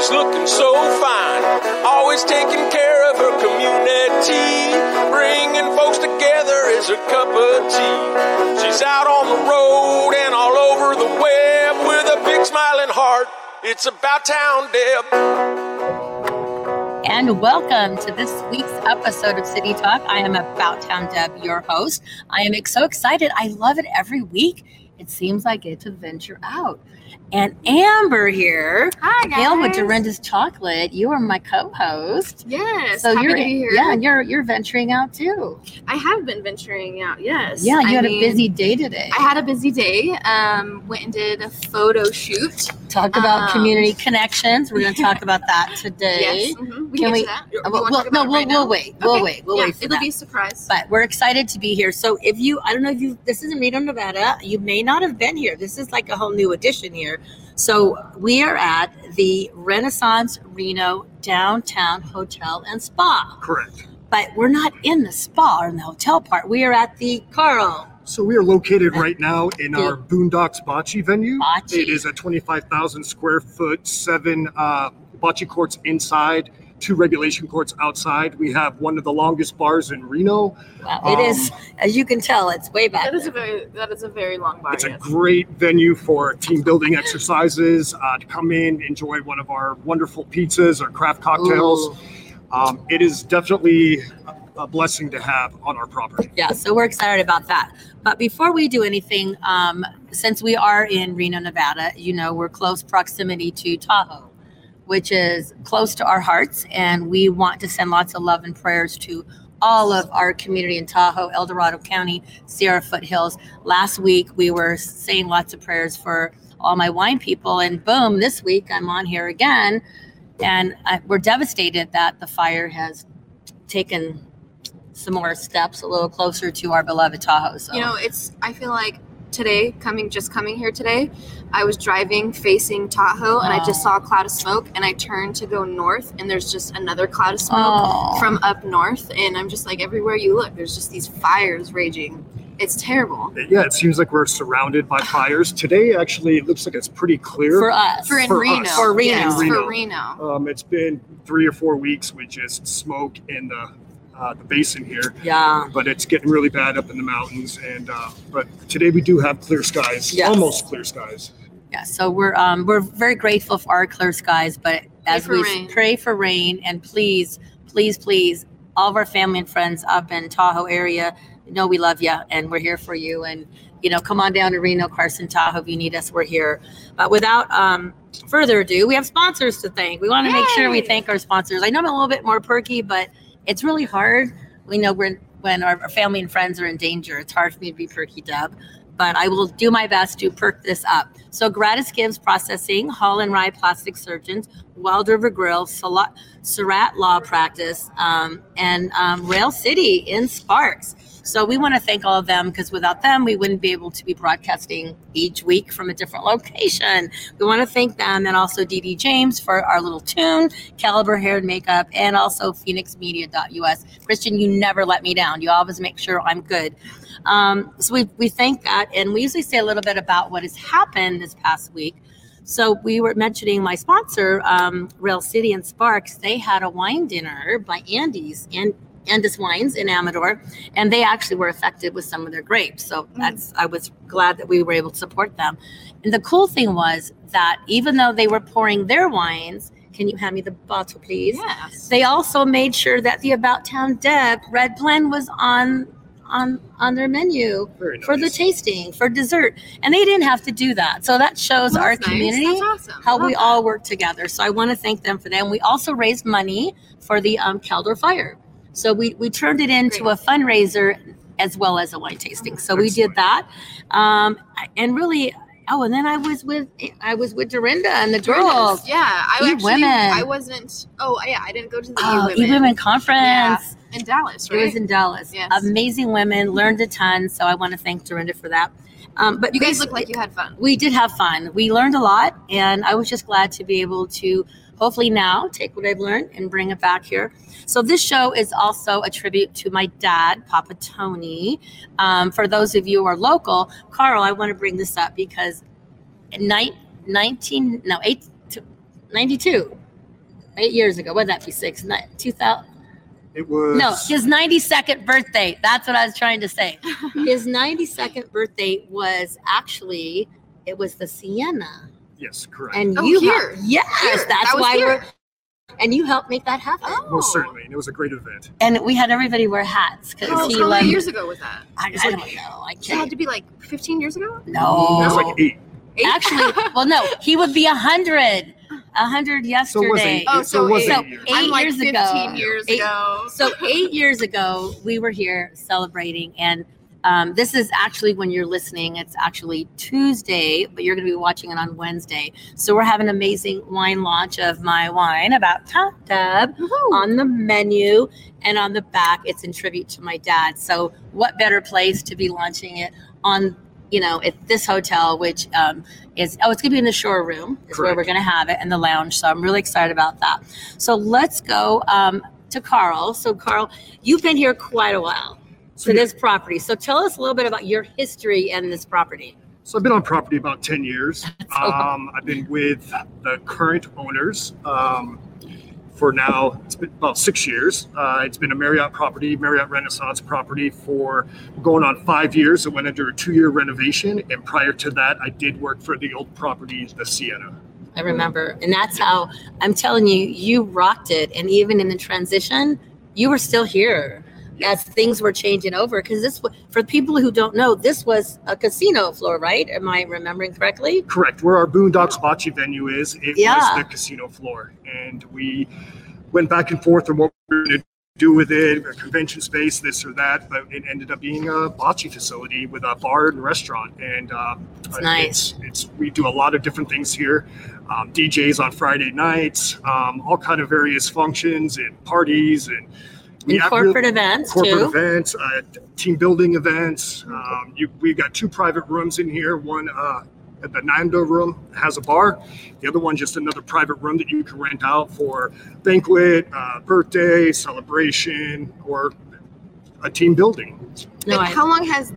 She's looking so fine, always taking care of her community. Bringing folks together is her cup of tea. She's out on the road and all over the web with a big smiling heart. It's about town, Deb. and welcome to this week's episode of City Talk. I am About Town Deb, your host. I am so excited. I love it every week. It seems like it's a venture out. And Amber here, Hi, guys. Gail with. Dorinda's Chocolate. You are my co-host. Yes, So you're to be here. yeah, and you're you're venturing out too. I have been venturing out. Yes. Yeah, you I had mean, a busy day today. I had a busy day. Um, went and did a photo shoot. Talk about um, community connections. We're going to talk about that today. Yes. mhm, We Can can, we- get to that. You well, wanna well, talk no, we'll, right we'll wait. We'll Okay. wait. We'll yeah, wait for It'll that. be a surprise. but we're excited to be here. So if you, I don't know if you, this is in Reno, Nevada. You may not have been here. This is like a whole new addition here. So we are at the Renaissance Reno Downtown Hotel and Spa. Correct. But we're not in the spa or in the hotel part. We are at the Carl. So we are located right now in our Boondocks Bocce venue. Bocce. It is a 25,000 square foot, seven uh, bocce courts inside, two regulation courts outside. We have one of the longest bars in Reno. Wow, it Um, is, as you can tell, it's way back. that is a very that is a very long bar. It's a great venue for team building exercises, uh, to come in, enjoy one of our wonderful pizzas or craft cocktails. Um, it is definitely a a blessing to have on our property. yeah so we're excited about that but before we do anything um, since we are in reno nevada you know we're close proximity to tahoe which is close to our hearts and we want to send lots of love and prayers to all of our community in tahoe el dorado county sierra foothills last week we were saying lots of prayers for all my wine people and boom this week i'm on here again and I, we're devastated that the fire has taken some more steps a little closer to our beloved Tahoe. So You know, it's. I feel like today, coming just coming here today, I was driving facing Tahoe, and I just Oh. saw a cloud of smoke, and I turned to go north, and there's just another cloud of smoke. Oh. from up north and i'm just like everywhere you look there's just these fires raging it's terrible Yeah, it seems like we're surrounded by fires. Today, actually, it looks like it's pretty clear. for us. for in For reno us. For Reno. yes, Reno. for reno Um, it's been three or four weeks with just smoke in the uh, the basin here, yeah. but it's getting really bad up in the mountains. And uh, but today we do have clear skies, Yes. almost clear skies. Yeah. So we're um we're very grateful for our clear skies, but as we rain. pray for rain and please, please, please, all of our family and friends up in Tahoe area, know we love you and we're here for you. And you know, come on down to Reno, Carson, Tahoe if you need us. We're here. But without um further ado, we have sponsors to thank. We want to make sure we thank our sponsors. I know I'm a little bit more perky, but it's really hard. We know when when our, family and friends are in danger. It's hard for me to be perky, Deb. But I will do my best to perk this up. So Gratis Gives Processing, Hall and Rye Plastic Surgeons, Wild River Grill, Salat, Law Practice, um, and um, Rail City in Sparks. So we want to thank all of them because without them, we wouldn't be able to be broadcasting each week from a different location. We want to thank them and also Dee James for our little tune, Caliber Hair and Makeup, and also PhoenixMedia.us. Christian, you never let me down. You always make sure I'm good. Um, so we, we thank that. And we usually say a little bit about what has happened this past week. So we were mentioning my sponsor, um, Rail City and Sparks. They had a wine dinner by Andis and Andis Wines in Amador, and they actually were affected with some of their grapes. So that's I was glad that we were able to support them. And the cool thing was that even though they were pouring their wines, can you hand me the bottle, please? yes They also made sure that the About Town Deb Red Blend was on on on their menu Very for the tasting for dessert, and they didn't have to do that. So that shows Well, our nice. community awesome. how we love all work together. So I want to thank them for that. And we also raised money for the um, Caldor Fire. So we, we turned it into Great. a fundraiser as well as a wine tasting. So we did that. Um, and really, Oh, and then I was with I was with Dorinda and the girls. Yeah, I E actually Women. I wasn't. Oh yeah, I didn't go to the Oh, E women E-Women conference. in Dallas, It was in Dallas. Yes. Amazing women, learned a ton. So I want to thank Dorinda for that. Um, but you guys look like you had fun. we did have fun. We learned a lot, and I was just glad to be able to hopefully now take what I've learned and bring it back here. So this show is also a tribute to my dad, Papa Tony. Um, for those of you who are local, Carl, I want to bring this up because in ni- 19, no, eight, 92, eight years ago, what would that be, six, ni- 2000, It was no, his 92nd birthday. That's what I was trying to say. His 92nd birthday was actually it was the Siena, yes, correct. and Oh, you here. helped- yes, Here. that's That why here. we're and you helped make that happen. Oh, Most certainly, and it was a great event. And we had everybody wear hats because oh, How, he how many years ago was that? I, I like- don't know. I It had can't. to be like 15 years ago. No, It was like eight. Eight? actually, well, no, he would be a hundred, a hundred yesterday. So it was yesterday. Oh, so so it was eight. Oh, eight So years. eight I'm like years 15 ago. years Eight- ago. So eight years ago, we were here celebrating, and um, this is actually when you're listening. It's actually Tuesday, but you're going to be watching it on Wednesday. So we're having an amazing wine launch of my wine about Town Deb on the menu, and on the back, it's in tribute to my dad. So what better place to be launching it on? You know, at this hotel, which um, is oh, it's going to be in the shore room, is where we're going to have it, and the lounge. So I'm really excited about that. So let's go um, to Carl. So Carl, you've been here quite a while So, to this property. So tell us a little bit about your history and this property. so I've been on property about 10 years. Um, I've been with the current owners um, for now, it's been about six years. Uh, it's been a Marriott property, Marriott Renaissance property for going on five years. It went under a two year renovation. And prior to that, I did work for the old property, the Siena. I remember, and that's how I'm telling you, you rocked it. And even in the transition, you were still here as things were changing over. Because this, for people who don't know, this was a casino floor, right? Am I remembering correctly? Correct. Where our Boondocks Bocce venue is, it Yeah. was the casino floor. And we went back and forth on what we were going to do with it, a convention space, this or that. But it ended up being a bocce facility with a bar and restaurant. And uh, It's nice. It's, it's we do a lot of different things here. Um, DJs on Friday nights, um, all kind of various functions and parties and we In corporate real- events corporate too. events, uh, team building events. Um, you, we've got two private rooms in here. One uh, at the Nando room has a bar. The other one just another private room that you can rent out for banquet, uh, birthday, celebration, or a team building. No, Like, I, how long has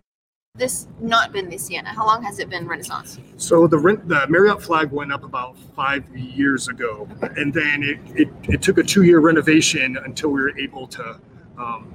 this not been the Siena? How long has it been Renaissance? So the rent, the Marriott flag went up about five years ago, and then it, it, it took a two-year renovation until we were able to um,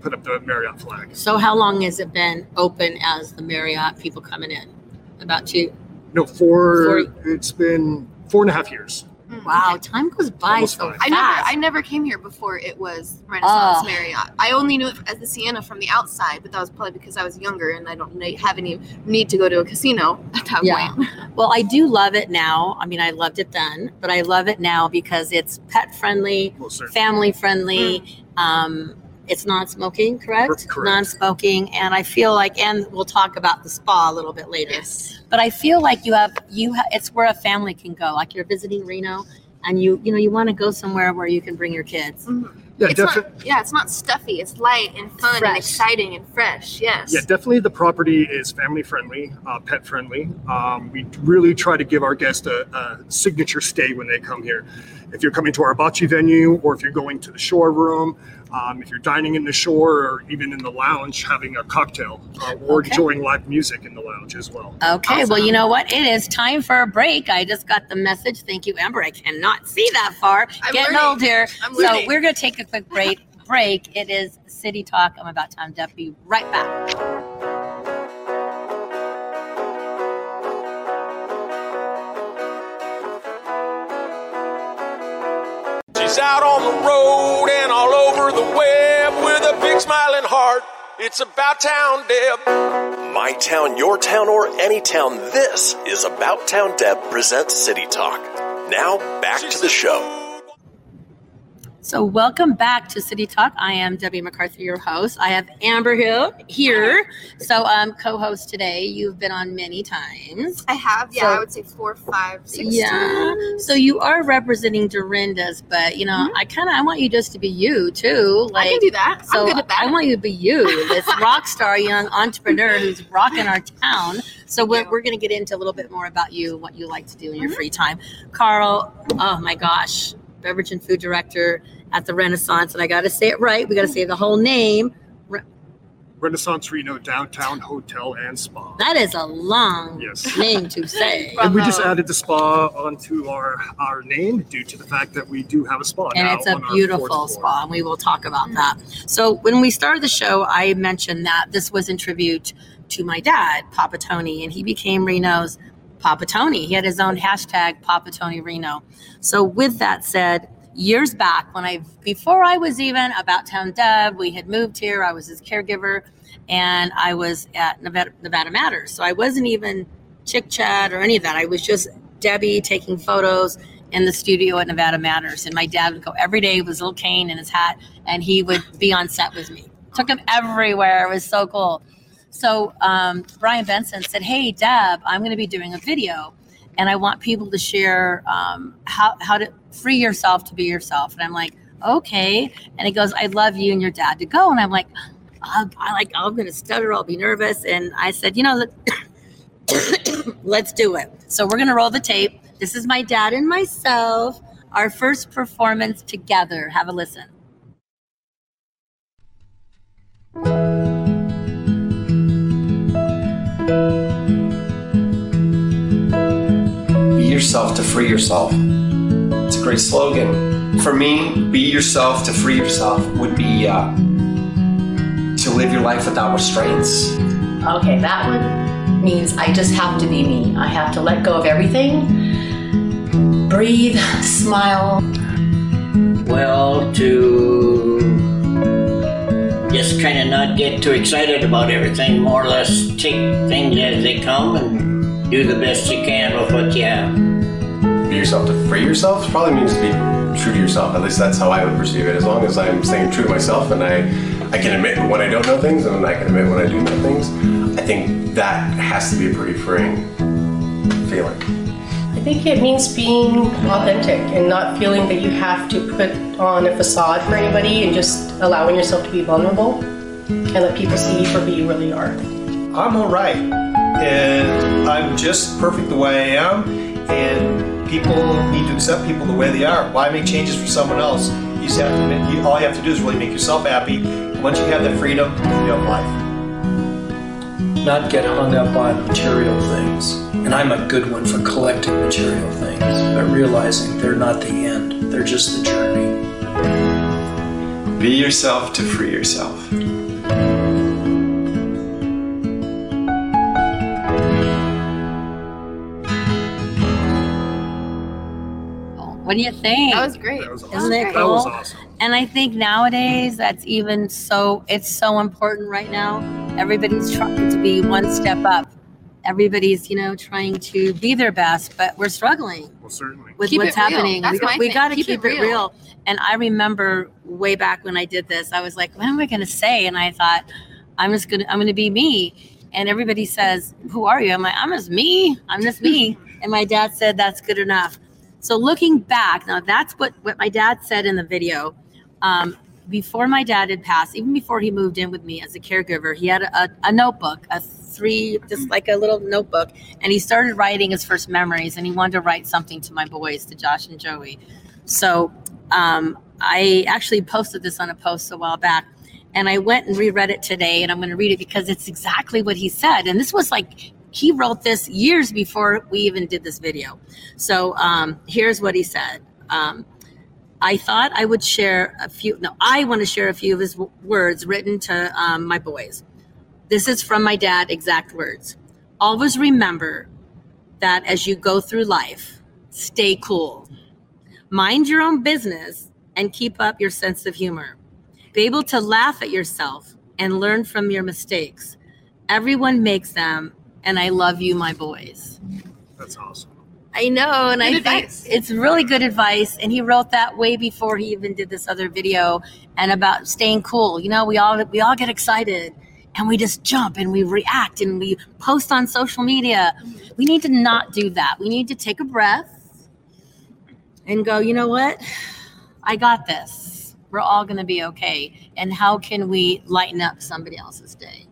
put up the Marriott flag. so how long has it been open as the Marriott people coming in? About two. No, four. it's been four and a half years. Mm. Wow, time goes by Almost so fast. I never, I never came here before it was Renaissance Oh. Marriott. I only knew it as the Siena from the outside, but that was probably because I was younger and I don't have any need to go to a casino at that Yeah. point. Well, I do love it now. I mean, I loved it then, but I love it now because it's pet friendly, Most certainly. family friendly. Um, it's non-smoking, correct? Correct. Non-smoking, and I feel like, and we'll talk about the spa a little bit later. Yes. But I feel like you have you. Ha- it's where a family can go. Like you're visiting Reno, and you you know you want to go somewhere where you can bring your kids. Mhm. Yeah, It's definitely. not, yeah, it's not stuffy. It's light and fun Fresh. and exciting and fresh. Yes. Yeah, definitely. The property is family friendly, uh, pet friendly. Um, we really try to give our guests a, a signature stay when they come here. If you're coming to our bocce venue, or if you're going to the shore room, um, if you're dining in the shore, or even in the lounge having a cocktail, uh, or Okay. enjoying live music in the lounge as well. Okay, well, you know what? It is time for a break. I just got the message. Thank you, Amber. I cannot see that far. I'm Getting learning. old here. I'm So learning. we're going to take a quick break. Break. It is City Talk. I'm about time to be right back. She's out on the road It's about town, Deb. My town, your town, or any town, this is About Town Deb presents City Talk. Now back to the show. So, welcome back to City Talk. I am Debbie McCarthy, your host. I have Amber Hill here. So, um, co-host today. You've been on many times. I have, yeah, So- I would say four, five, six. Yeah. times. So you are representing Dorinda's, but you know, I kind of I want you just to be you too. Mm-hmm. I Like, can do that. so I'm that. I want you to be you, this rock star young entrepreneur who's rocking our town. So we're, we're going to get into a little bit more about you, what you like to do in your Mhm. free time. Carl, oh my gosh, beverage and food director at the Renaissance, and I got to say it right. We got to say the whole name. Renaissance Reno Downtown Hotel and Spa. That is a long Yes. name to say. And we just added the spa onto our our name due to the fact that we do have a spa and it's a beautiful spa and we will talk about that so when we started the show i mentioned that this was in tribute to my dad papa tony and he became reno's papa tony he had his own hashtag papa tony reno so with that said years back when i before i was even about town deb we had moved here i was his caregiver and i was at nevada, nevada matters so i wasn't even chick chat or any of that i was just debbie taking photos in the studio at Nevada Matters. And my dad would go every day with his little cane and his hat, and he would be on set with me. Took him everywhere. It was so cool. So um, Brian Benson said, Hey, Deb, I'm going to be doing a video, and I want people to share um, how, how to free yourself to be yourself. And I'm like, Okay. And he goes, I'd love you and your dad to go. And I'm like, I, I like, I'm to stutter. I'll be nervous. And I said, You know, let- let's do it. So we're to roll the tape. This is my dad and myself, our first performance together. Have a listen. Be yourself to free yourself. It's a great slogan. For me, be yourself to free yourself would be uh, to live your life without restraints. Okay, that one means I just have to be me. I have to let go of everything, breathe, smile. Well, to just kind of not get too excited about everything, more or less take things as they come and do the best you can with what you have. be yourself to free yourself probably means to be true to yourself. At least that's how I would perceive it. As long as I'm staying true to myself and I, I can admit when I don't know things and I can admit when I do know things, I think that has to be a pretty freeing feeling. I think it means being authentic and not feeling that you have to put on a facade for anybody and just allowing yourself to be vulnerable and let people see you for who you really are. I'm all right, and I'm just perfect the way I am, and people need to accept people the way they are. Why make changes for someone else? You just have to. Make, you, all you have to do is really make yourself happy. And once you have that freedom, you have life. not get hung up on material things. And I'm a good one for collecting material things, but realizing they're not the end, they're just the journey. Be yourself to free yourself. What do you think? That was great. That was awesome. Isn't it great. That was awesome. And I think nowadays that's even so it's so important right now. Everybody's trying to be one step up. Everybody's, you know, trying to be their best, but we're struggling Well, certainly. with Keep what's it real. happening. That's we got, my we thing. got to Keep keep, it it, real. real. And I remember way back when I did this, I was like, what am I going to say? And I thought, I'm just going to, I'm going to be me. And everybody says, who are you? I'm like, I'm just me. I'm just me. and my dad said, that's good enough. So looking back, now that's what, what my dad said in the video. Um, before my dad had passed, even before he moved in with me as a caregiver, he had a, a notebook, a three, just like a little notebook, and he started writing his first memories. And he wanted to write something to my boys, to Josh and Joey. So um, I actually posted this on a post a while back, and I went and reread it today, and I'm going to read it because it's exactly what he said. And this was like he wrote this years before we even did this video. So um, here's what he said. Um, I thought I would share a few. No, I want to share a few of his w- words written to um, my boys. This is from my dad, exact words. Always remember that as you go through life, stay cool. Mind your own business and keep up your sense of humor. Be able to laugh at yourself and learn from your mistakes. Everyone makes them, and I love you, my boys. That's awesome. I know, and Good I advice. think it's really good advice. And he wrote that way before he even did this other video and about staying cool. You know, we all we all get excited and we just jump and we react and we post on social media. We need to not do that. We need to take a breath and go, you know what? I got this. We're all going to be okay. And how can we lighten up somebody else's day?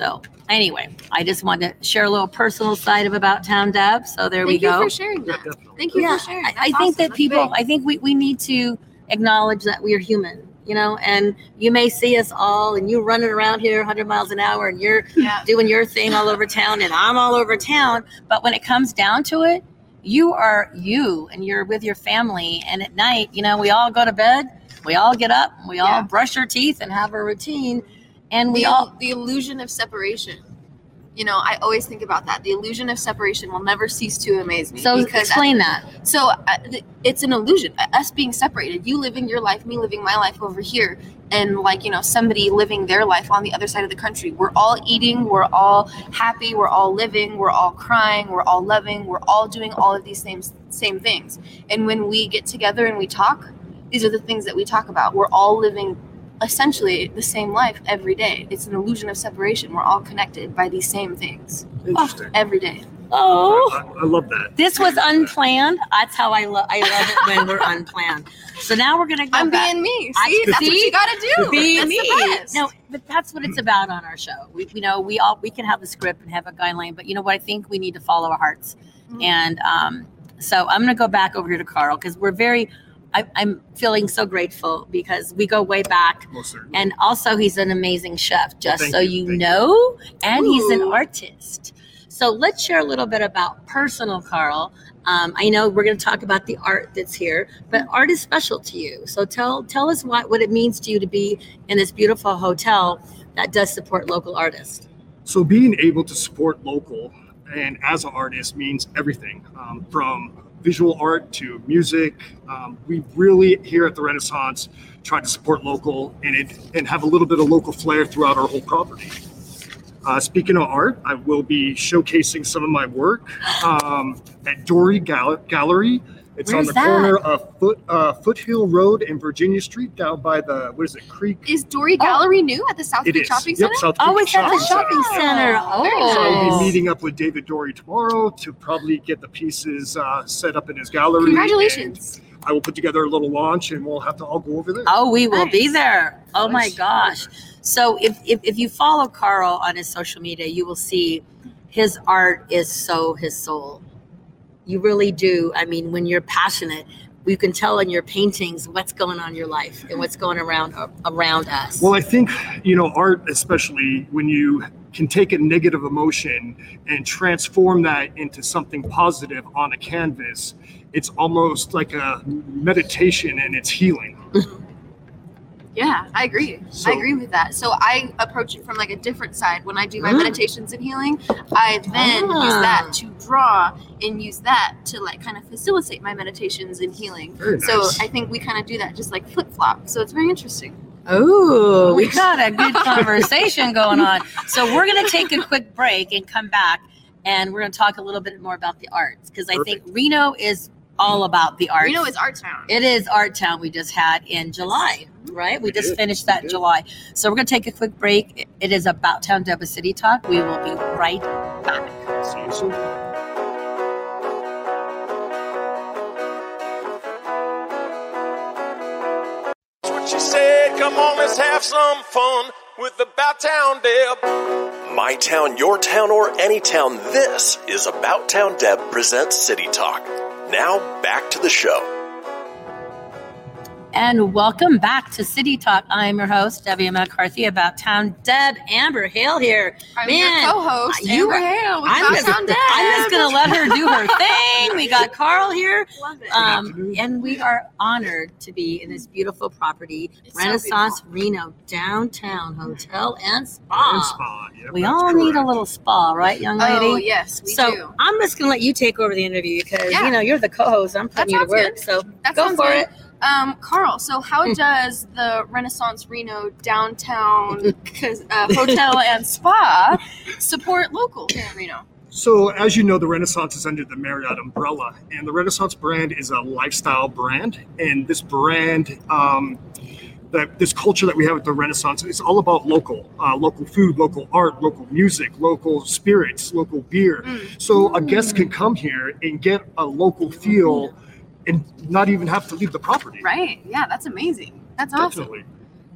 So, anyway, I just wanted to share a little personal side of About Town Deb. So, there we go. Thank you for sharing that. Thank you Yeah, for sharing. I, I think awesome. that That's people, big. I think we, we need to acknowledge that we are human, you know, and you may see us all and you running around here 100 miles an hour and you're Yeah. doing your thing all over town and I'm all over town. But when it comes down to it, you are you and you're with your family. And at night, you know, we all go to bed, we all get up, we all brush our teeth and have a routine. And we the, all, the illusion of separation. You know, I always think about that. The illusion of separation will never cease to amaze me. so explain that. So uh, th- it's an illusion. Uh, Us being separated, you living your life, me living my life over here, and like you know somebody living their life on the other side of the country. We're all eating, we're all happy, we're all living, we're all crying, we're all loving, we're all doing all of these same same things. And when we get together and we talk, these are the things that we talk about. We're all living essentially the same life every day. It's an illusion of separation. We're all connected by these same things Interesting. every day. Oh. I, I love that. This was unplanned. That's how I love. I love it when we're unplanned. So now we're gonna go. I'm back. being me. I- See, that's what you gotta do. Be That's me. No, but that's what it's about on our show. We, you know, we all we can have a script and have a guideline, but you know what? I think we need to follow our hearts. Mhm. And um, so I'm gonna go back over here to Carl because we're very. I, I'm feeling so grateful because we go way back, Most and also he's an amazing chef. Just thank so you, you, thank you. know, and he's an artist. So let's share a little bit about personal Carl. Um, I know we're going to talk about the art that's here, but art is special to you. So tell tell us what, what it means to you to be in this beautiful hotel that does support local artists. So being able to support local and as an artist means everything um, from visual art to music. Um, we really here at the Renaissance try to support local and it and have a little bit of local flair throughout our whole property. Uh, speaking of art, I will be showcasing some of my work um, at Dory Gal- Gallery. It's Where's on the that? corner of Foot uh, Foothill Road and Virginia Street, down by the what is it, Creek? Is Dory Gallery new at the South It Creek is. Shopping Yep, Center? South Oh, it's at the Shopping shopping center. Oh, So I'll be meeting up with David Dory tomorrow to probably get the pieces uh, set up in his gallery. Congratulations. and I will put together a little launch and we'll have to all go over there. Oh, we will be there. Oh my gosh. So if, if if you follow Carl on his social media, you will see his art is so his soul. You really do. I mean, when you're passionate, you can tell in your paintings what's going on in your life and what's going around around us. Well, I think, you know, art, especially when you can take a negative emotion and transform that into something positive on a canvas, it's almost like a meditation and it's healing. Yeah, I agree. So- I agree with that. So I approach it from like a different side. When I do my Mm. meditations and healing, I then use Ah. that to draw and use that to like kind of facilitate my meditations and healing. Very So nice. I think we kind of do that just like flip flop. So it's very interesting. Oh, we got a good conversation going on. So we're going to take a quick break and come back, and we're going to talk a little bit more about the arts because I think Reno is all about the arts. Reno is Art Town. It is Art Town we just had in July, right? We, We just did, finished that in. July. So we're going to take a quick break. It is About Town Deba City Talk. We will be right back. See you soon. That's what she said. Come on, let's have some fun with About Town Deb. My town, your town, or any town, this is About Town Deb presents City Talk. Now, back to the show. And welcome back to City Talk. I'm your host, Debbie McCarthy, About Town Deb. Amber Hale here. I'm Man, your co-host, you Amber Hale I'm just, Town Deb. I'm just going to let her do her thing. We got Carl here. Love it. Um, and we are honored to be in this beautiful property, It's so Renaissance Reno Downtown Hotel and Spa. And spa. Yep, We that's all need a little spa, right, young lady? Oh yes, we so do. I'm just gonna let you take over the interview because Yeah. you know you're the co-host. I'm That putting you to work, good. so That go for good. it. Um, Carl, so how Hmm. does the Renaissance Reno downtown 'cause, uh, hotel and spa support local here in Reno? So, as you know, the Renaissance is under the Marriott umbrella, and the Renaissance brand is a lifestyle brand. And this brand, um, that this culture that we have at the Renaissance is all about local, uh, local food, local art, local music, local spirits, local beer. So a guest can come here and get a local feel, and not even have to leave the property. Right. Yeah, that's amazing. That's awesome. Definitely.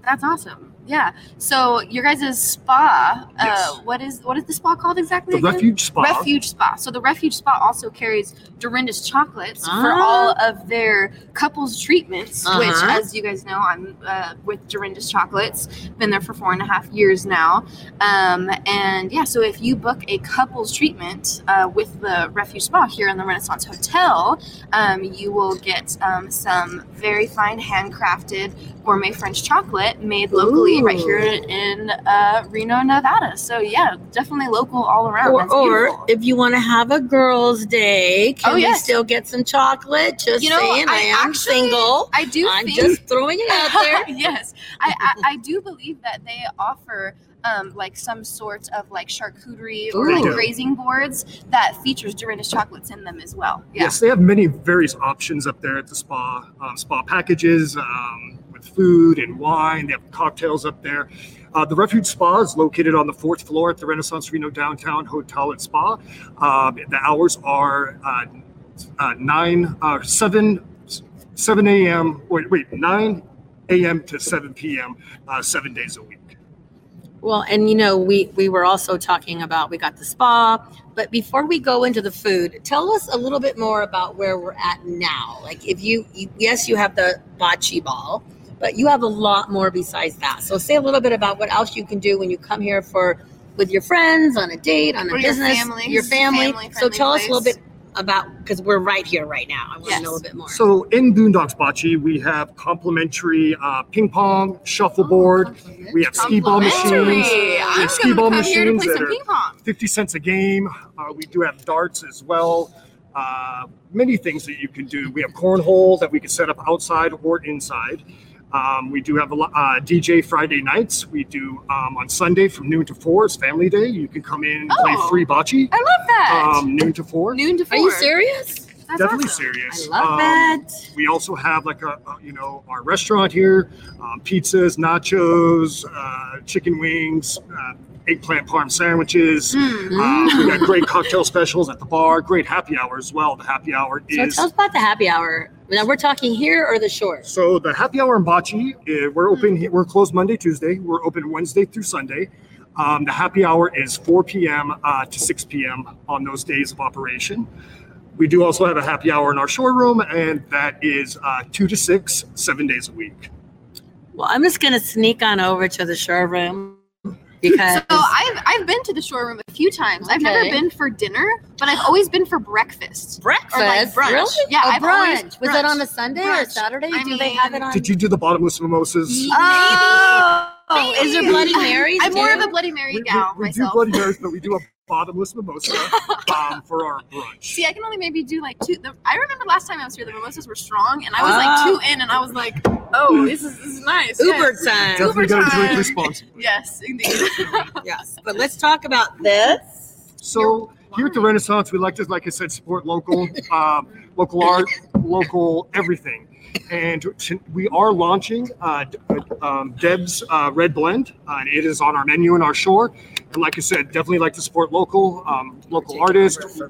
That's awesome. Yeah. So your guys' spa, Yes. uh, what is what is the spa called exactly? The again? Refuge Spa. Refuge Spa. So the Refuge Spa also carries Dorinda's chocolates for Ah. all of their couples treatments, which, Uh-huh. as you guys know, I'm uh, with Dorinda's chocolates. Been there for four and a half years now. Um, and yeah, so if you book a couples treatment uh, with the Refuge Spa here in the Renaissance Hotel, um, you will get um, some very fine handcrafted gourmet French chocolate made locally right here in uh, Reno, Nevada. So yeah, definitely local all around. Or, or if you want to have a girls' day, can Oh, we still get some chocolate? Just You know, saying, I, I am actually- single. I do I'm think just throwing it out there. yes, I, I I do believe that they offer. Um, like some sort of like charcuterie or like grazing boards that features Dorinda's chocolates in them as well. Yeah. Yes, they have many various options up there at the spa. Um, spa packages um, food and wine. They have cocktails up there. Uh, the Refuge Spa is located on the fourth floor at the Renaissance Reno Downtown Hotel and Spa. Um, the hours are uh, uh, nine, uh, seven, seven a.m. Wait, wait, nine a.m. to seven p.m. Uh, seven days a week. Well, and you know, we we were also talking about we got the spa, but before we go into the food, tell us a little bit more about where we're at now. Like, if you yes, you have the bocce ball, but you have a lot more besides that. So, say a little bit about what else you can do when you come here for with your friends on a date, on a Or your business, family. your It's a family. so, family-friendly tell us a little bit about because we're right here right now. I want to know a little bit more. So in Boondocks Bocce, we have complimentary uh, ping pong, shuffleboard. we have skee ball machines. Complimentary. We I'm have skee gonna ball come here to machines play that some are ping pong. 50 cents a game. Uh, we do have darts as well. Uh, many things that you can do. We have cornhole that we can set up outside or inside. Um, we do have a uh, DJ Friday nights. We do um, on Sunday from noon to four. It's family day. You can come in and play Oh. free bocce. I love that. Um, noon to four. Noon to four. Are you serious? That's Definitely awesome. serious. I love Um, that. we also have like a, a- you know our restaurant here, um, pizzas, nachos, uh, chicken wings, uh, eggplant parm sandwiches. Mm. Uh, we got great cocktail specials at the bar. Great happy hour as well. The happy hour So, is tell us about the happy hour. Now, we're talking here or the shore. so the happy hour in Bocce. Uh, we're open. he- We're closed Monday, Tuesday. We're open Wednesday through Sunday. Um, the happy hour is 4 p.m. Uh, to 6 p.m. on those days of operation. We do also have a happy hour in our shore room, and that is uh, 2 to 6, seven days a week. Well, I'm just gonna sneak on over to the shore room because So I've I've been to the shore room a few times. I've never been for dinner, but I've always been for breakfast. breakfast. Or like brunch. Really? Yeah, Oh, I've always- brunch. Was that on a Sunday or Brunch. Saturday? I Do they have it on? Did you do the bottomless mimosas? Oh, is there Bloody Marys? I'm more of a Bloody Mary we, we- gal we do. Bloody Marys, but we do a bottomless mimosa um, for our brunch. See, I can only maybe do like two. The, I remember last time I was here, the mimosas were strong, and I was Ah. like two in, and I was like, "Oh, this is this is nice." Uber yes. time. Definitely Uber got to drink time. responsibly. Yes, indeed. Yes, but let's talk about this. So here at the Renaissance, we like to, like I said, support local, um, local art, local everything. And t- we are launching uh, uh, um, Deb's uh, Red Blend, uh, and it is on our menu in our shore. And like I said, definitely like to support local, um, local artists,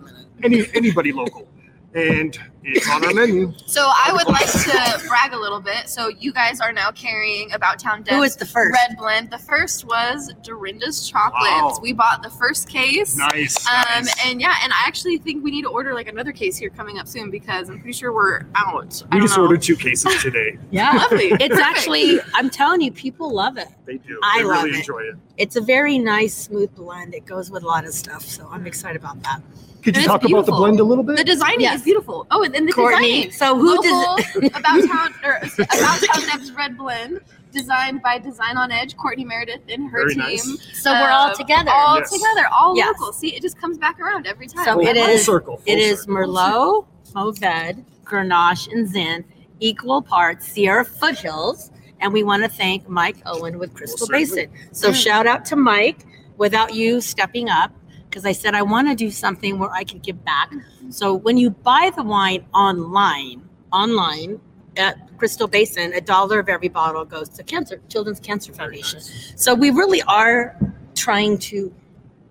any anybody local. And it's on our menu. So I would like to brag a little bit. So you guys are now carrying About Town Deb's Who was the first? Red Blend. The first was Dorinda's Chocolates. Wow. We bought the first case. Nice. Um, nice. and yeah, and I actually think we need to order like another case here coming up soon because I'm pretty sure we're out. We don't just know. ordered two cases today. Yeah, Lovely. it's Perfect. actually. I'm telling you, people love it. They do. I they love really it. enjoy it. It's a very nice, smooth blend. It goes with a lot of stuff, so I'm excited about that. Could you And it's talk about the blend a little bit? The designing Yes. is beautiful. Oh, and then the Courtney, designing. so who Local does? about town or about town Deb's Red Blend, designed by Design on Edge, Courtney Meredith and her Very team. nice. So we're all Um, together. All Yes. together, all Yes. local. See, it just comes back around every time. So Full- it full is- circle. full It is circle. Merlot, Mourvedre, Grenache, and Zin, equal parts Sierra Foothills. And we want to thank Mike Owen with Crystal certainly. Basin. So Mm. shout out to Mike. Without you stepping up because I said I want to do something where I can give back. So when you buy the wine online, online at Crystal Basin, a dollar of every bottle goes to Cancer Children's Cancer Foundation. So we really are trying to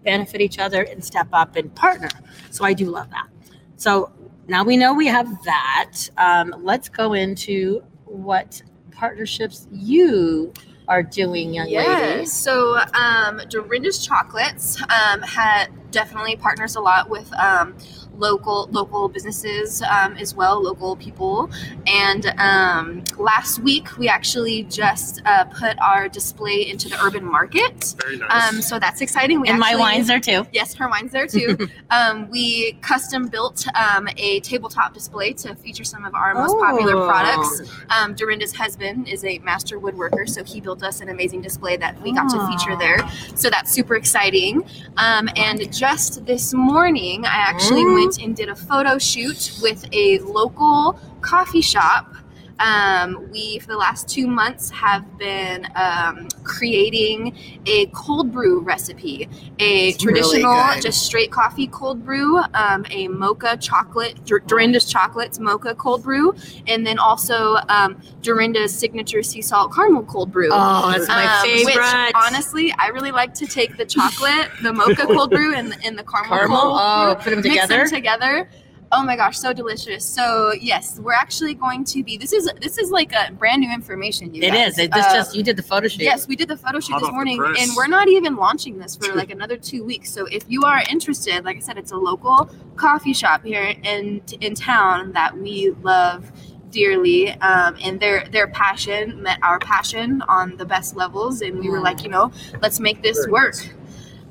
benefit each other and step up and partner. So I do love that. So now we know we have that. Um, let's go into what partnerships you are doing, young lady. So um, Dorinda's Chocolates um, had definitely partners a lot with um, local local businesses um, as well, local people. And um, last week we actually just uh, put our display into the urban market. Very nice. Um, so that's exciting. We And my wine's there too. Yes, her wine's there too. um, we custom built um, a tabletop display to feature some of our most popular Oh. products. Um, Dorinda's husband is a master woodworker, so he built us an amazing display that we got to feature there. So that's super exciting. Um, and just this morning, I actually Mm. went and did a photo shoot with a local coffee shop. Um, we, for the last two months, have been um, creating a cold brew recipe, a It's traditional, good. just straight coffee cold brew, um, a mocha chocolate, Dor- Dorinda's chocolates mocha cold brew, and then also um, Dorinda's signature sea salt caramel cold brew. Oh, that's my Um, Which honestly, I really like to take the chocolate, the mocha cold brew, and, and the caramel, Caramel? cold Oh, brew, put 'em mix together? them together. Oh my gosh, so delicious! So yes, we're actually going to be. This is this is like a brand new information. You It guys. is. It just, Uh, just you did the photo shoot. Yes, we did the photo shoot Hot this morning, and we're not even launching this for like another two weeks. So if you are interested, like I said, it's a local coffee shop here in in town that we love dearly, um, and their their passion met our passion on the best levels, and we were like, you know, let's make this Very work.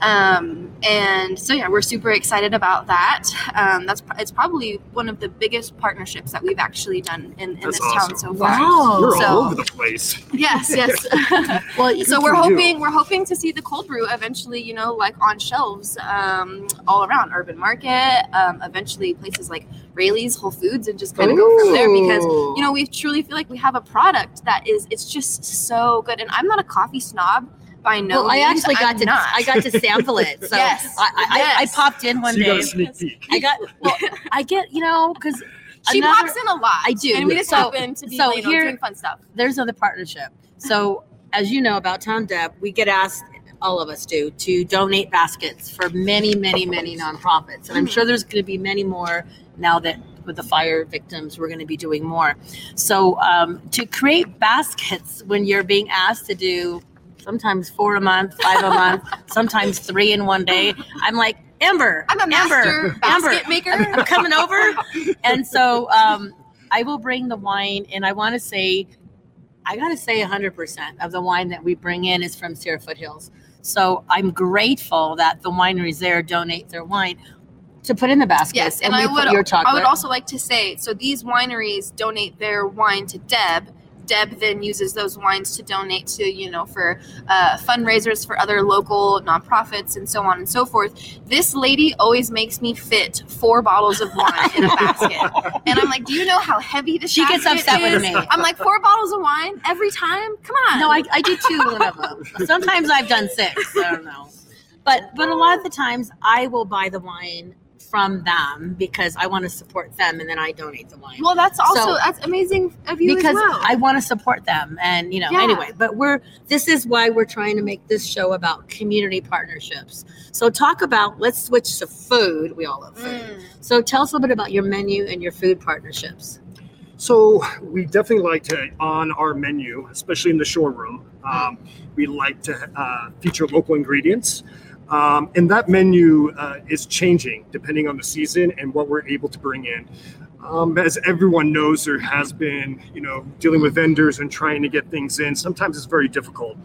Nice. Um, and so yeah, we're super excited about that. Um, that's it's probably one of the biggest partnerships that we've actually done in, in That's this town so far. Wow. You're So- all over the place. Yes, yes. Well, so we're for you. hoping we're hoping to see the cold brew eventually, you know, like on shelves um, all around Urban Market, um, eventually places like Raley's, Whole Foods, and just kind of go from there because you know we truly feel like we have a product that is it's just so good. And I'm not a coffee snob by no well, I actually got I'm to not. I got to sample it. So Yes, I, I, yes. I, I popped in one so you got day. a sneak peek. I got well, I get you know because she pops in a lot. I do. and we just So- happen to be so you know, here- doing fun stuff. there's another partnership. So as you know about Town Deb, we get asked, all of us do, to donate baskets for many, many, many nonprofits, and I'm Mhm. sure there's going to be many more now that with the fire victims, we're going to be doing more. So um, to create baskets when you're being asked to do sometimes four a month, five a month, sometimes three in one day, I'm like. Amber, I'm a master Amber, Amber, basket maker. I'm, coming over, and so um, I will bring the wine, and I want to say, I got to say, 100% of the wine that we bring in is from Sierra Foothills. So I'm grateful that the wineries there donate their wine to put in the baskets. Yes, and, we I would I would also like to say so these wineries donate their wine to Deb. Deb then uses those wines to donate to you know for uh, fundraisers for other local nonprofits and so on and so forth. This lady always makes me fit four bottles of wine in a basket, and I'm like, do you know how heavy this? Is? She gets upset with me. I'm like four bottles of wine every time. Come on. No, I, I do two of them. Sometimes I've done six. I don't know. But but a lot of the times I will buy the wine from them because I want to support them and then I donate the wine. Well, that's also So- that's amazing of you because as well. I want to support them and you know Yeah. anyway but we're this is why we're trying to make this show about community partnerships so talk about let's switch to food we all love food Mm. so tell us a little bit about your menu and your food partnerships So we definitely like to on our menu, especially in the shore room. Um, we like to uh, feature local ingredients, um, and that menu uh, is changing depending on the season and what we're able to bring in. Um, as everyone knows, there has been you know dealing with vendors and trying to get things in. Sometimes it's very difficult.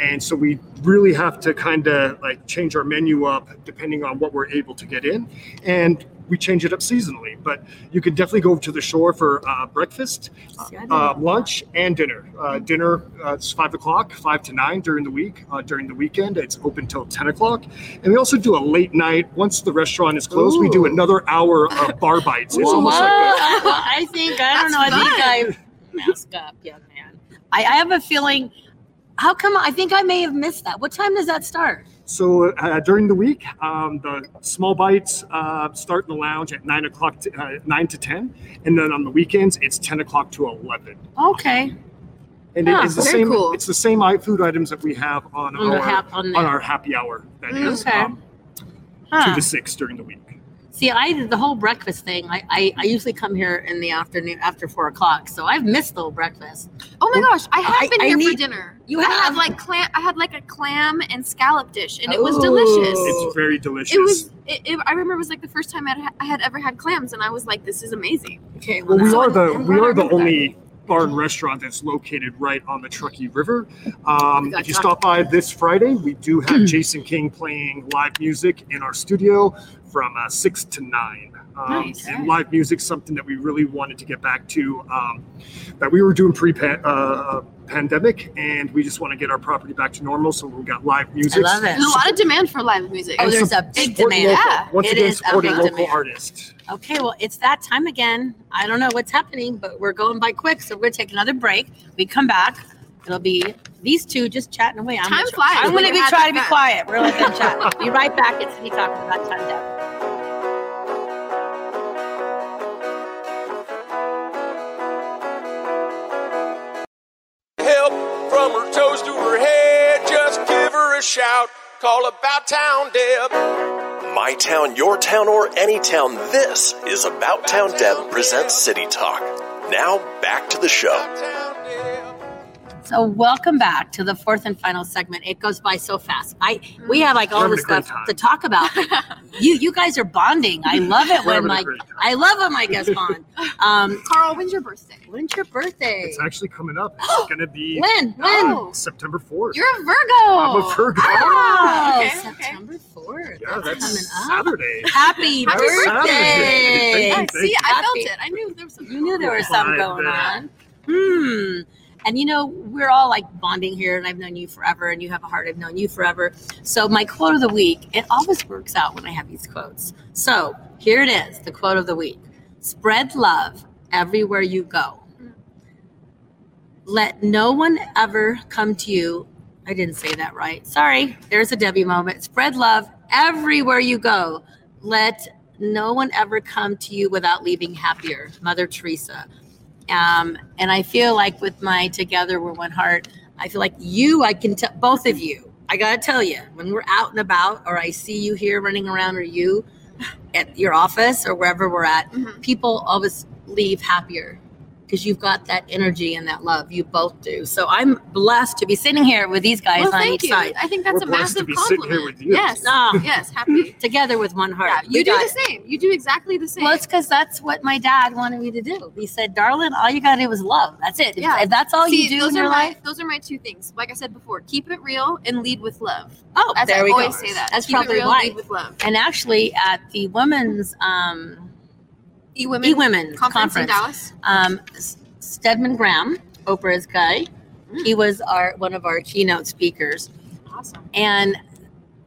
And so we really have to kind of like change our menu up depending on what we're able to get in. And we change it up seasonally. But you can definitely go to the shore for uh, breakfast, See, I didn't uh, lunch, and dinner. Uh, dinner uh, it's five o'clock, five to nine during the week. Uh, during the weekend, it's open till ten o'clock. And we also do a late night. Once the restaurant is closed, we do another hour of bar bites. It's Whoa, almost like a, I, well, I think I don't That's know I think fun. I mask up young man I, I have a feeling how come I think I may have missed that what time does that start So uh, during the week, um, the small bites uh, start in the lounge at nine o'clock, to, uh, nine to ten, and then on the weekends it's ten o'clock to eleven. Okay. And Huh, it's the same. cool. It's the same food items that we have on, On our hap- on on, our happy hour. That is Okay. um, Huh. two to six during the week. See, I did the whole breakfast thing. I, I, I usually come here in the afternoon after four o'clock, so I've missed the whole breakfast. Oh my gosh, I have I- been I here need- for dinner. You I have? had like clam. I had like a clam and scallop dish, and it was delicious. It's very delicious. It was. It, it, I remember it was like the first time I'd, I had ever had clams, and I was like, "This is amazing." Okay, Well, we are the we are the heard that. only bar and restaurant that's located right on the Truckee River. Um, if you stop by this Friday, we do have Jason King playing live music in our studio from uh, six to nine. Um, Nice. And live music, something that we really wanted to get back to, um, that we were doing pre uh, pandemic, and we just want to get our property back to normal. So we've got live music. I love it. There's a lot of demand for live music. Oh, there's a big demand. local- Yeah, Once it again, is a supporting big local demand. artists. Okay, well, it's that time again. I don't know what's happening, but we're going by quick, so we're gonna take another break. We come back. It'll be these two just chatting away. I'm Time gonna, flies I'm gonna be trying to be quiet. We're gonna chat. Be right back. It's me talking about time down. Shout. Call about town Deb. My town, your town, or any town, this is About Town Deb presents City Talk. Now back to the show. Town Deb. So welcome back to the fourth and final segment. It goes by so fast. I we have like all Having this stuff time. to talk about. you you guys are bonding. I love it when having my. I love when my guests bond. Um, Carl, when's your birthday? when's your birthday? It's actually coming up. It's going to be When? When? Oh, September 4th. you're a Virgo. I'm a Virgo. Oh, okay, okay. September fourth. Yeah, that's, that's coming up. Saturday. Happy, Happy birthday! birthday. I Thank see. you. I felt it. I knew there was something. You knew there was something going on. Hmm. And you know, we're all like bonding here, and I've known you forever, and you have a heart. I've known you forever. So, my quote of the week, it always works out when I have these quotes. So, here it is the quote of the week Spread love everywhere you go. Let no one ever come to you. I didn't say that right. Sorry. There's a Debbie moment. Spread love everywhere you go. Let no one ever come to you without leaving happier. Mother Teresa. Um, and I feel like with my Together We're One Heart, I feel like you, I can tell both of you, I gotta tell you, when we're out and about, or I see you here running around, or you at your office, or wherever we're at, Mhm. people always leave happier because you've got that energy and that love. You both do. So I'm blessed to be sitting here with these guys Well, on thank each you. side I think that's We're a blessed to massive be sitting here compliment. with you. Yes. No. Yes. Happy. together with one heart. Yeah, We you do got- the same. You do exactly the same. Well, it's because that's what my dad wanted me to do. He said, "Darling, all you gotta do is love. That's it. Yeah. If that's all See, you do those in are your my life." those are my two things. Like I said before, keep it real and lead with love. Oh, As there I we always go. say that. That's keep probably it real, why. lead with love. And actually, at the women's um, E women e-women conference, conference, in Dallas. um, Stedman Graham, Oprah's guy, Mm. he was our one of our keynote speakers, Awesome. and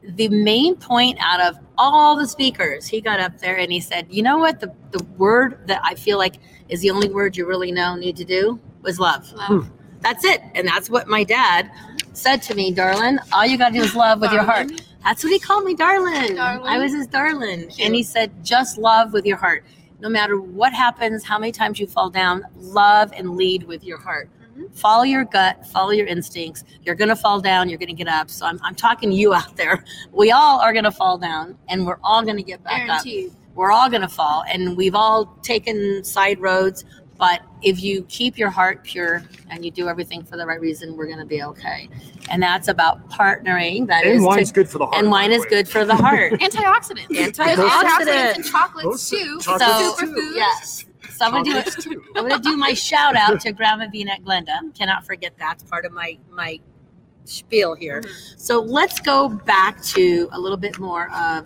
the main point out of all the speakers, he got up there and he said, "You know what? The the word that I feel like is the only word you really know need to do was love. Love. That's it. And that's what my dad said to me, darling. All you gotta do is love with your heart. That's what he called me, darling. Darling. I was his darling. Cute. And he said, just love with your heart. No matter what happens, how many times you fall down, love and lead with your heart. Mhm. Follow your gut, follow your instincts. You're going to fall down, you're going to get up. So I'm, I'm talking to you out there. We all are going to fall down and we're all going to get back up we're all going to fall and we've all taken side roads but if you keep your heart pure and you do everything for the right reason we're going to be okay and that's about partnering That is And wine's to- good for the heart. and wine is way. good for the heart Antioxidants. Antioxidants. There's antioxidants in chocolates too. chocolates So- too. Yes so I'm gonna do I'm gonna do my shout out to Grandma Vina at Glenda. Cannot forget that's part of my my spiel here. Mm-hmm. So let's go back to a little bit more of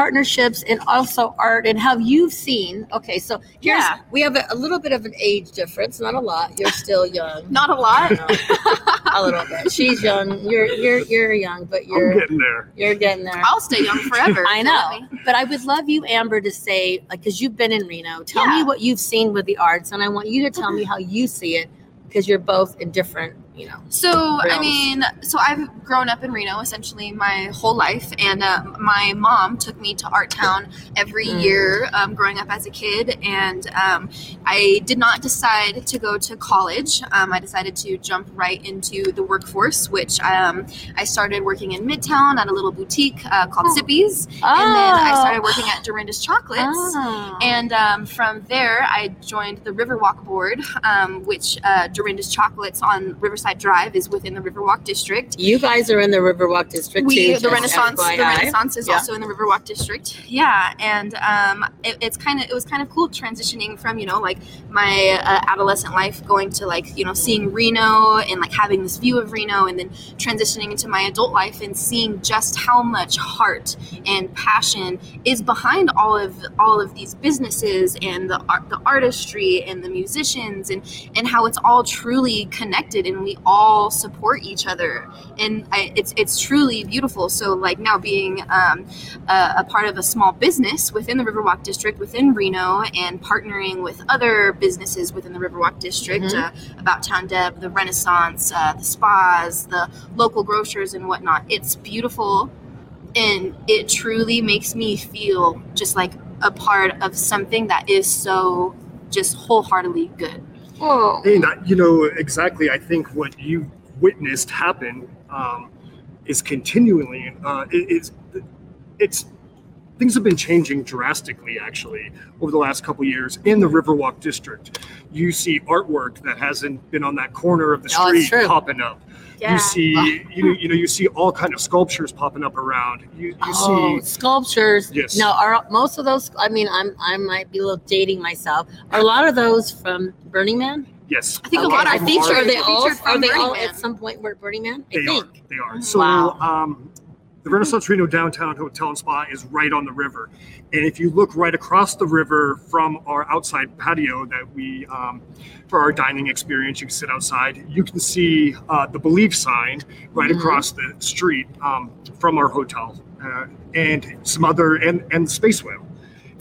partnerships and also art and how you've seen. Okay, so here's Yeah. we have a, a little bit of an age difference, not a lot. You're still young. Not a lot. a little bit. She's young. You're you're you're young, but I'm you're getting there. you're getting there. I'll stay young forever. I know, but I would love you, Amber, to say, like, because you've been in Reno. Tell me what you've seen with the arts, and I want you to tell me how you see it, because you're both in different you know. So I mean, so I've grown up in Reno essentially my whole life, and um, my mom took me to Art Town every Mm. year um, growing up as a kid, and um, I did not decide to go to college. Um, I decided to jump right into the workforce, which um, I started working in Midtown at a little boutique uh, called Zippy's, and then I Oh. started working at Dorinda's Chocolates. Oh. And um, from there, I joined the Riverwalk Board, um, which uh, Dorinda's Chocolates on Riverside Drive is within the Riverwalk District. You guys are in the Riverwalk district We, too. the Renaissance, the Renaissance is Yeah. also in the Riverwalk District. Yeah, and um, it, it's kind of it was kind of cool transitioning from you know like my uh, adolescent life going to like you know seeing Reno and like having this view of Reno, and then transitioning into my adult life and seeing just how much heart and passion is behind all of all of these businesses and the art, the artistry and the musicians and and how it's all truly connected and we all support each other and I, it's it's truly beautiful. So like now being um, a, a part of a small business within the Riverwalk District within Reno and partnering with other businesses within the Riverwalk District Mhm. uh, about Town Deb, the Renaissance, uh, the spas, the local grocers and whatnot. It's beautiful and it truly makes me feel just like a part of something that is so just wholeheartedly good. Oh. And uh, you know exactly. I think what you witnessed happen um, is continually. Uh, it, it's it's things have been changing drastically actually over the last couple years in the Riverwalk district. You see artwork that hasn't been on that corner of the Oh, street true. popping up. Yeah. You see, you know, you know, you see all kind of sculptures popping up around. You, you Oh, see, sculptures. Yes. Now, are most of those? I mean, I'm I might be a little dating myself. Are a lot of those from Burning Man? yes, I think a lot of I think featured- are they all featured are they all at some point were Burning Man? I They are. think. They are. Mhm. So, Wow. um, the Renaissance Reno Downtown Hotel and Spa is right on the river, and if you look right across the river from our outside patio that we, um, for our dining experience, you can sit outside. You can see uh, the Believe sign right Mhm. across the street um, from our hotel, uh, and some other and and the Space Whale.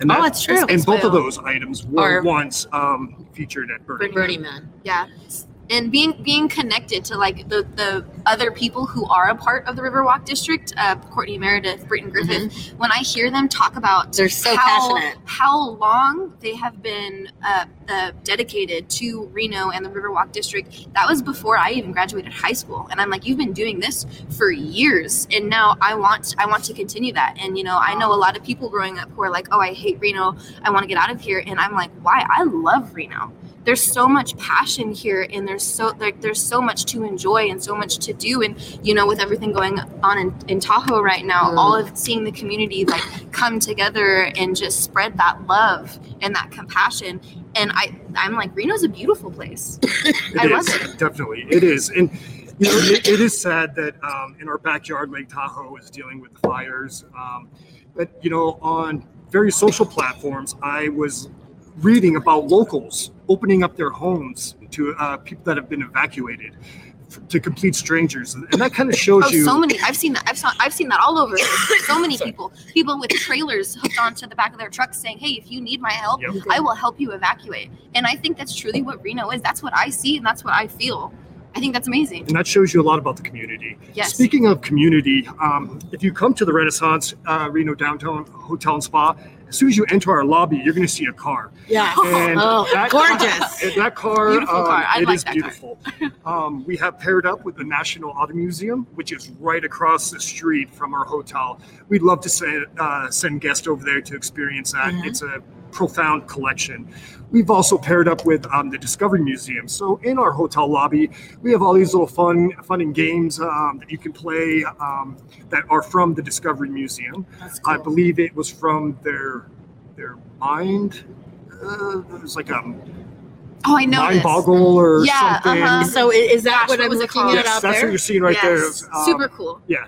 And Oh, it's true. And both of those items were once um, featured at Burning. Man. Burning Man. Yeah. And being being connected to like the, the other people who are a part of the Riverwalk District, uh, Courtney Meredith, Britton Griffith, when I hear them talk about Mm-hmm. They're so how, passionate. how long they have been uh, uh, dedicated to Reno and the Riverwalk District, that was before I even graduated high school. And I'm like, you've been doing this for years, and now I want I want to continue that. And you know, I know a lot of people growing up who are like, oh, I hate Reno, I want to get out of here, and I'm like, why? I love Reno there's so much passion here and there's so like there's so much to enjoy and so much to do and you know with everything going on in, in tahoe right now Mm. all of seeing the community like come together and just spread that love and that compassion and i i'm like reno's a beautiful place I It love it. definitely. It is, and you know, it, it is sad that um, in our backyard, Lake Tahoe is dealing with the fires. Um, but you know, on various social platforms, I was reading about locals opening up their homes to uh, people that have been evacuated to complete strangers, and that kind of shows Oh, you. so many! I've seen that. I've saw, I've seen that all over. so many people, people with trailers hooked onto the back of their trucks, saying, "Hey, if you need my help, Yep. I will help you evacuate." And I think that's truly what Reno is. That's what I see, and that's what I feel. I think that's amazing. and that shows you a lot about the community. Yes. Speaking of community, um, if you come to the Renaissance uh, Reno Downtown Hotel and Spa, as soon as you enter our lobby, you're going to see a car. Yeah. And oh, that, gorgeous. That car, Beautiful um, car. I it like is that car. beautiful. um, we have paired up with the National Auto Museum, which is right across the street from our hotel. We'd love to send, uh, send guests over there to experience that. Mhm. It's a profound collection. We've also paired up with um, the Discovery Museum. So in our hotel lobby, we have all these little fun, fun and games um, that you can play um, that are from the Discovery Museum. That's I believe it was from their their mind. Uh, it was like a Oh, I know mind this. boggle or Yeah, something. uh-huh. So is that Gosh, what what I'm was looking at Yes, out that's there? what you're seeing right Yes. there. Um, Super cool. Yeah,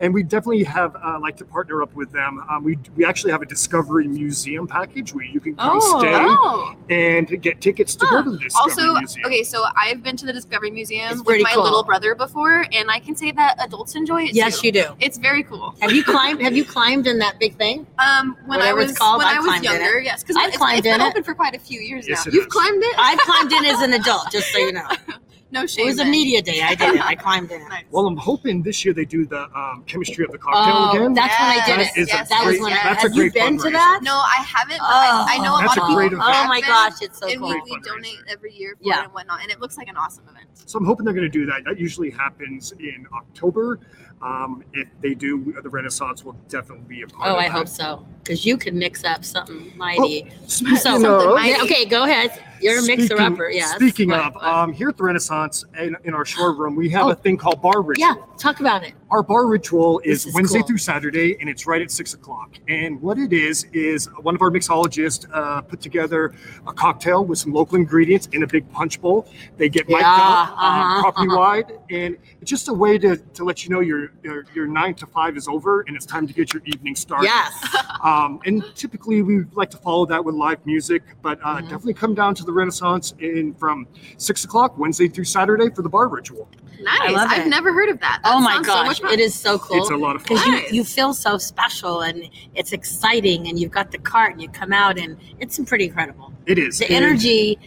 and we definitely have uh, like to partner up with them. Um, we we actually have a Discovery Museum package where you can come Oh. stay Oh. and get tickets to Huh. go to the Discovery Also, Museum. okay, so I've been to the Discovery Museum It's with my cool. little brother before, and I can say that adults enjoy it. Yes, too. you do. It's very cool. Have you climbed? Have you climbed in that big thing? Um, when Whatever I was called, when I've I was younger, yes, because I've it's, climbed it's been in it. open for quite a few years Yes, now. You've has. climbed it? I've climbed in as an adult, just so you know. No It shame. was a media day. I did it. I climbed in. Well, I'm hoping this year they do the um, chemistry of the cocktail Oh, again. that's when I did That it. is a That was when I. that's a Have you great been to that? No, I haven't. But I, I know a That's lot of people. great who event. Oh my gosh, it's so and cool. we, we donate every year for Yeah. it and whatnot, and it looks like an awesome event. So I'm hoping they're going to do that. That usually happens in October. Um, if they do, the Renaissance will definitely be a part. Oh, of I that. hope so. Because you can mix up something mighty. speaking so, of- yeah, okay, go ahead. You're a mixer upper. Yes. Speaking of, um, here at the Renaissance in, in our showroom, we have Oh. a thing called bar ritual. yeah, talk about it. Our bar ritual is, is Wednesday cool. through Saturday, and it's right at six o'clock. And what it is is one of our mixologists uh, put together a cocktail with some local ingredients in a big punch bowl. They get mic'd Yeah, up, uh-huh, um, property uh-huh. wide, and it's just a way to, to let you know your, your your nine to five is over and it's time to get your evening started. Yes. Um, and typically we like to follow that with live music, but uh, Mm-hmm. definitely come down to the Renaissance in from six o'clock Wednesday through Saturday for the bar ritual. Nice. love I've it. never heard of that. That oh my sounds so gosh, much fun. it is so cool. It's a lot of fun. Because you, you feel so special and it's exciting and you've got the cart and you come out and it's pretty incredible. It is The And- energy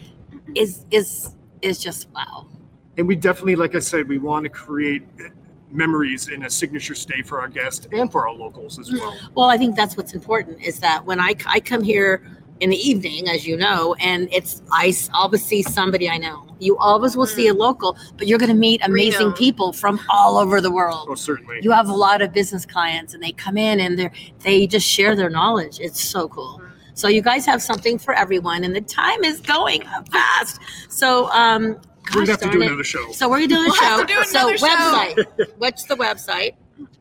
is is is just wow. and we definitely like i said we want to create memories in a signature stay for our guests and for our locals as well Well, I think that's what's important is that when I, I come here in the evening, as you know, and it's I always see somebody I know. You always will see a local, but you're going to meet amazing Reno. people from all over the world. oh certainly You have a lot of business clients, and they come in and they they just share their knowledge. It's so cool. So you guys have something for everyone, and the time is going fast. So um, we're gonna have to do it. another show So we're gonna do a We'll show. have to do so show. website. What's the website?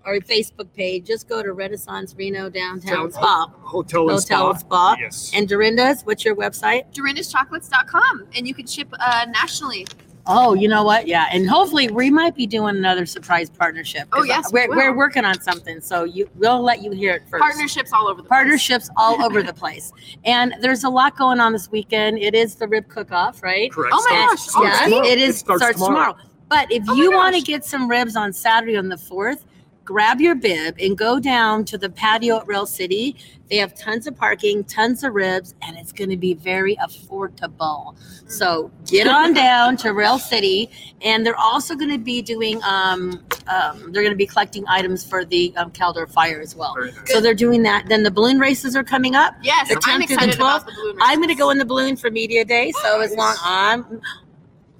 Or Facebook page. Just go to Renaissance Reno Downtown Spa. hotel and Hotel spa, Spa. yes And Dorinda's, what's your website? DorindaSchocolates.com, and you can ship uh, nationally. Oh, you know what? Yeah, and hopefully we might be doing another surprise partnership. Oh, yes, we we're, we're working on something. So you we'll let you hear it first. Partnerships all over the place. Partnerships all over the place, and there's a lot going on this weekend. It is the rib cook-off, right? correct Oh my And- gosh, Starts yes, tomorrow. it is It starts starts, tomorrow. tomorrow. But if Oh you want to get some ribs on Saturday on the fourth, grab your bib and go down to the patio at Rail City. They have tons of parking, tons of ribs, and it's going to be very affordable. So get on down to Rail City, and they're also going to be doing. Um, um, they're going to be collecting items for the um, Caldor Fire as well. So they're doing that. Then the balloon races are coming up. Yes, The I'm 10th through the excited about 12th. the balloon I'm going to go in the balloon for media day. So as long I'm,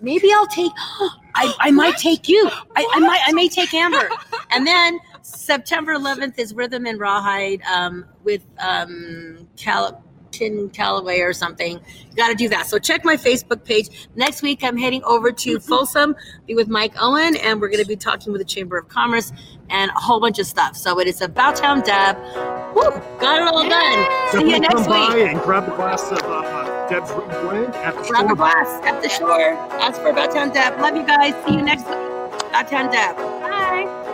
maybe I'll take. I, I might take you. I, I might. I may take Amber. And then September 11th is Rhythm and Rawhide um, with um, Cal- Tin Callaway or something. You got to do that. So check my Facebook page. Next week I'm heading over to Folsom, be with Mike Owen, and we're going to be talking with the Chamber of Commerce and a whole bunch of stuff. So it is about town Deb. Woo, got it all done. See you Definitely next come by week. and grab a glass of uh, Deb's Written Blend at the Grab a glass at the shore. Ask for About Town Deb. Love you guys. See you next week. About Town Deb. Bye.